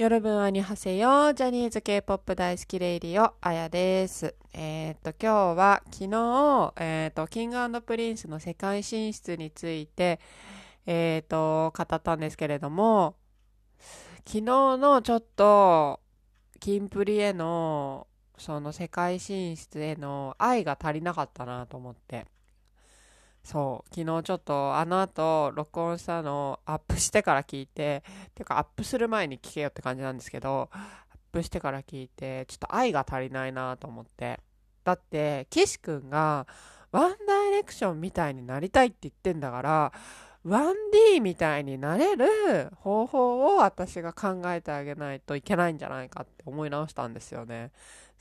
여러분 안녕하세요。ジャニーズ K-POP 大好き radio、あやです。えー、っと、今日は昨日、えー、っと、キングプリンスの世界進出について、えー、っと、語ったんですけれども、昨日のちょっと、キンプリへの、その世界進出への愛が足りなかったなと思って。そう、昨日ちょっとあの後録音したのをアップしてから聞いて、てかアップする前に聞けよって感じなんですけど、アップしてから聞いて、ちょっと愛が足りないなと思って。だって、岸くんがワンダイレクションみたいになりたいって言ってんだから、1D みたいになれる方法を私が考えてあげないといけないんじゃないかって思い直したんですよね。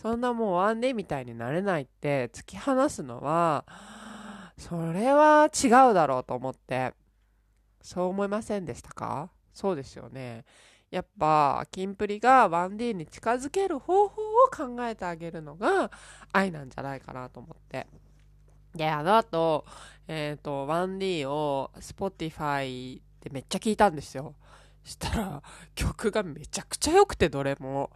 そんなもう 1D みたいになれないって突き放すのは、それは違うだろうと思って、そう思いませんでしたか？そうですよね。やっぱ、キンプリが 1D に近づける方法を考えてあげるのが愛なんじゃないかなと思って。で、あの後、えっ、ー、と、1D を Spotify でめっちゃ聞いたんですよ。したら、曲がめちゃくちゃ良くて、どれも。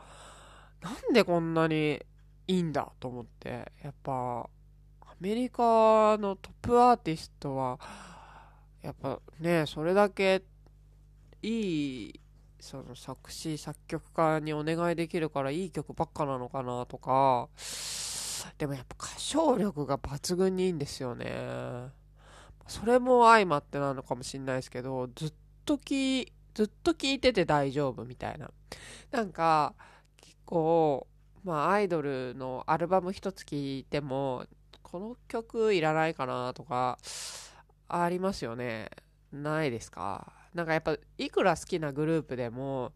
なんでこんなにいいんだと思って。やっぱ、メリカのトップアーティストは、やっぱね、それだけいい、その作詞、作曲家にお願いできるからいい曲ばっかなのかなとか、でもやっぱ歌唱力が抜群にいいんですよね。それも相まってなのかもしんないですけど、ずっとき、ずっと聴いてて大丈夫みたいな。なんか、結構、まあアイドルのアルバム一つ聴いても、この曲いらないかなとか、ありますよね。ないですか？なんかやっぱ、いくら好きなグループでも、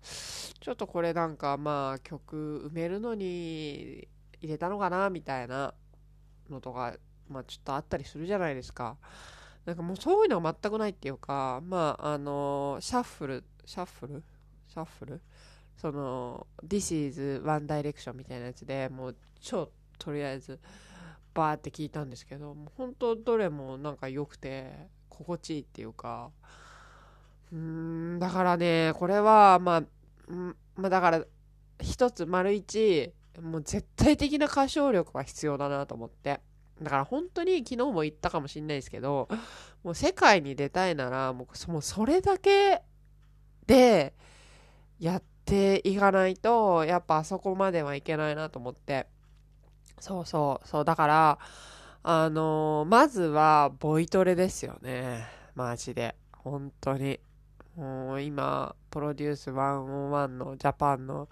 ちょっとこれなんかまあ曲埋めるのに入れたのかなみたいなのとか、まあちょっとあったりするじゃないですか。なんかもうそういうのが全くないっていうか、まああの、シャッフル、シャッフル？シャッフル？その、This is One Direction みたいなやつでもう超とりあえずバーって聞いたんですけど本当どれもなんか良くて心地いいっていうかうんだからねこれはまあ、まあ、だから一つ丸一もう絶対的な歌唱力は必要だなと思って。だから本当に昨日も言ったかもしんないですけどもう世界に出たいならもうもうそれだけでやっていかないとやっぱあそこまではいけないなと思って。そうそう、そう、だから、あのー、まずは、ボイトレですよね。マジで。本当に。もう今、プロデュース101のジャパンの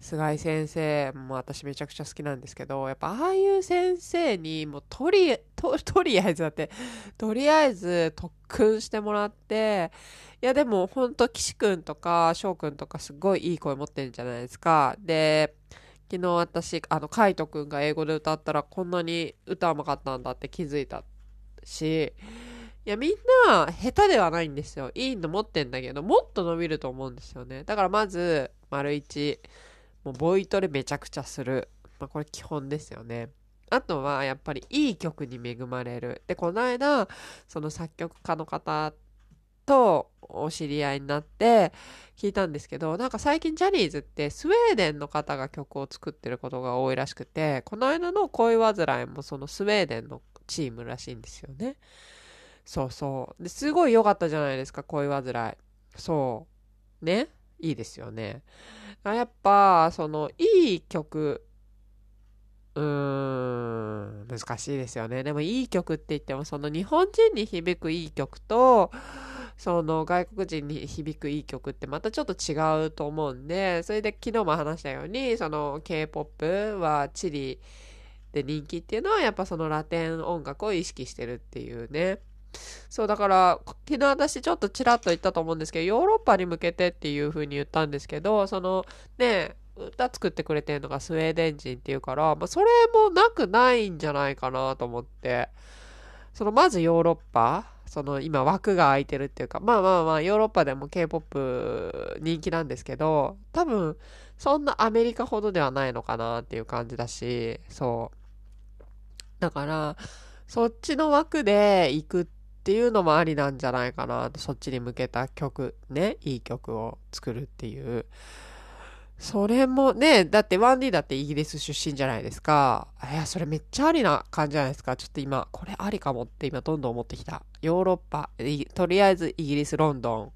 菅井先生も私めちゃくちゃ好きなんですけど、やっぱああいう先生にもうとり、と、とりあえずだって、とりあえず特訓してもらって、いやでもほんと岸くんとか翔くんとかすごいいい声持ってるんじゃないですか。で、昨日私、あの、カイトくんが英語で歌ったらこんなに歌うまかったんだって気づいたし、いや、みんな下手ではないんですよ。いいの持ってんだけど、もっと伸びると思うんですよね。だからまず、丸一、もうボイトレめちゃくちゃする。まあ、これ基本ですよね。あとは、やっぱりいい曲に恵まれる。で、この間、その作曲家の方とお知り合いになって聞いたんですけど、なんか最近ジャニーズってスウェーデンの方が曲を作ってることが多いらしくて、この間の恋煩いもそのスウェーデンのチームらしいんですよね。そうそう。ですごい良かったじゃないですか、恋煩い。そう。ねいいですよね。やっぱ、その、いい曲、うーん、難しいですよね。でもいい曲って言っても、その日本人に響くいい曲と、その外国人に響くいい曲ってまたちょっと違うと思うんで、それで昨日も話したように、その K-POP はチリで人気っていうのはやっぱそのラテン音楽を意識してるっていうね。そう、だから、昨日私ちょっとちらっと言ったと思うんですけど、ヨーロッパに向けてっていう風に言ったんですけど、その、ね、歌作ってくれてるのがスウェーデン人っていうから、まあ、それもなくないんじゃないかなと思って。その、まずヨーロッパその今枠が空いてるっていうか、まあまあまあヨーロッパでも K-POP 人気なんですけど、多分そんなアメリカほどではないのかなっていう感じだし、そう。だから、そっちの枠で行くっていうのもありなんじゃないかなそっちに向けた曲ね、いい曲を作るっていう。それもね、だって 1D だってイギリス出身じゃないですか。いや、それめっちゃありな感じじゃないですか。ちょっと今、これありかもって今どんどん思ってきた。ヨーロッパ、とりあえずイギリス、ロンドン。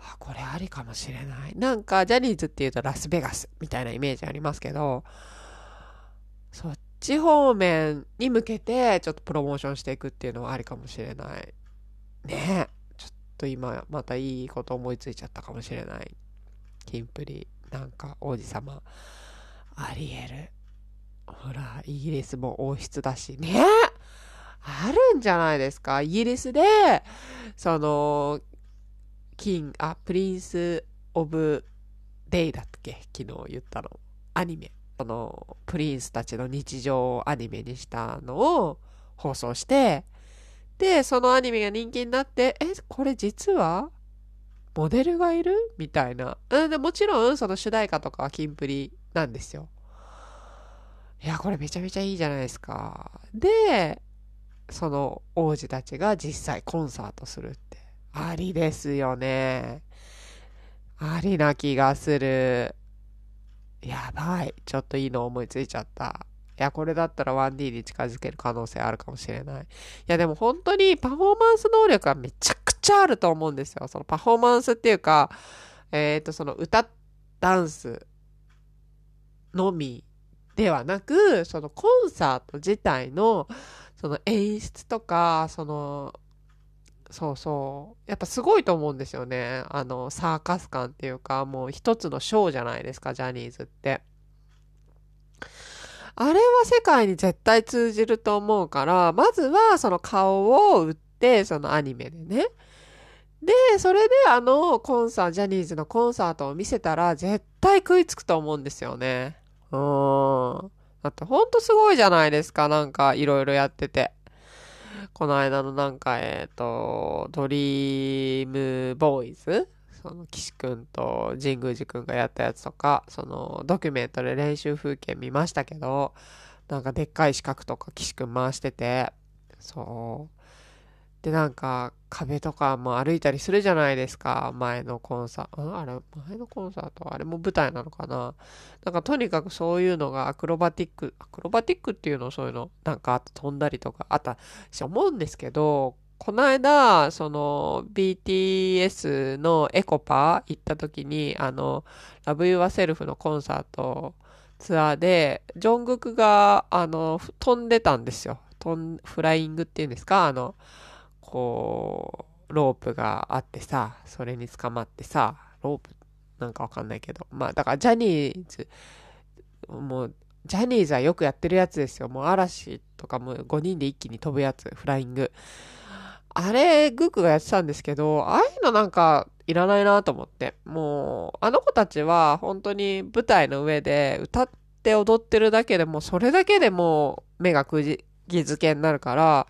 あ、これありかもしれない。なんか、ジャニーズっていうとラスベガスみたいなイメージありますけど、そっち方面に向けてちょっとプロモーションしていくっていうのはありかもしれない。ねえ。ちょっと今、またいいこと思いついちゃったかもしれない。キンプリ。なんか王子様ありえる。ほらイギリスも王室だし。ね？あるんじゃないですか？イギリスでそのキンあ Prince of Day だっけ？昨日言ったの。アニメ。そのプリンスたちの日常をアニメにしたのを放送して。でそのアニメが人気になってえこれ実は？モデルがいる？みたいな。うん、でもちろん、その主題歌とかはキンプリなんですよ。いや、これめちゃめちゃいいじゃないですか。で、その王子たちが実際コンサートするって。ありですよね。ありな気がする。やばい。ちょっといいの思いついちゃった。いや、これだったら 1D に近づける可能性あるかもしれない。いや、でも本当にパフォーマンス能力はめちゃくちゃあると思うんですよ。そのパフォーマンスっていうか、えっ、ー、と、その歌、ダンスのみではなく、そのコンサート自体の、その演出とか、その、そうそう。やっぱすごいと思うんですよね。あの、サーカス感っていうか、もう一つのショーじゃないですか、ジャニーズって。あれは世界に絶対通じると思うから、まずはその顔を売って、そのアニメでね。で、それであのコンサート、ジャニーズのコンサートを見せたら絶対食いつくと思うんですよね。うん。だってほんとすごいじゃないですか。なんかいろいろやってて。この間のなんか、えっ、ー、と、ドリームボーイズその岸くんと神宮寺くんがやったやつとか、そのドキュメントで練習風景見ましたけど、なんかでっかい四角とか岸くん回してて、そう。で、なんか壁とかも歩いたりするじゃないですか。前のコンサート。あれ前のコンサート？あれも舞台なのかな？なんかとにかくそういうのがアクロバティック、アクロバティックっていうの？そういうの、なんかあと飛んだりとかあったし思うんですけど、この間、その BTS のエコパー行った時に、あの、Love Yourself のコンサートツアーで、ジョングクが、あの、飛んでたんですよ。飛ん、フライングっていうんですか？あの、こう、ロープがあってさ、それに捕まってさ、ロープなんかわかんないけど。まあ、だからジャニーズ、もう、ジャニーズはよくやってるやつですよ。もう嵐とかも5人で一気に飛ぶやつ、フライング。あれ、グークがやってたんですけど、ああいうのなんかいらないなと思って。もう、あの子たちは本当に舞台の上で歌って踊ってるだけでも、それだけでも目がくじづけになるから、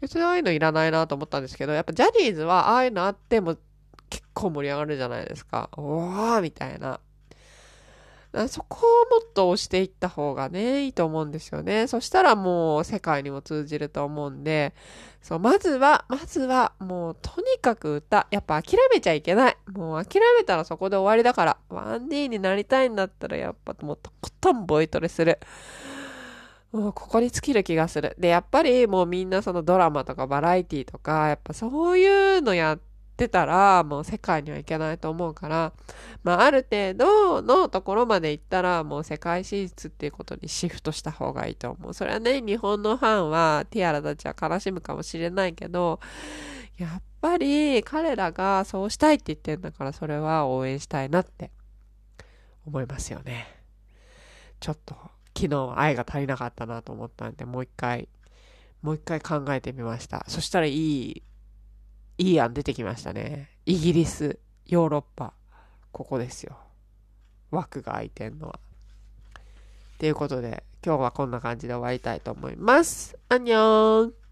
別にああいうのいらないなと思ったんですけど、やっぱジャニーズはああいうのあっても結構盛り上がるじゃないですか。おーみたいな。そこをもっと押していった方がね、いいと思うんですよね。そしたらもう世界にも通じると思うんで、そう、まずは、まずは、もうとにかく歌。やっぱ諦めちゃいけない。もう諦めたらそこで終わりだから。1D になりたいんだったらやっぱもうとことんボイトレする。もうここに尽きる気がする。で、やっぱりもうみんなそのドラマとかバラエティとか、やっぱそういうのやって、ってたら、もう世界にはいけないと思うから、まあ、ある程度のところまで行ったら、もう世界進出っていうことにシフトした方がいいと思う。それはね、日本のファンは、ティアラたちは悲しむかもしれないけど、やっぱり彼らがそうしたいって言ってんだから、それは応援したいなって思いますよね。ちょっと、昨日愛が足りなかったなと思ったんで、もう一回、もう一回考えてみました。そしたらいいいい案出てきましたね。イギリス、ヨーロッパ、ここですよ。枠が空いてんのは。ということで、今日はこんな感じで終わりたいと思います。アンニョン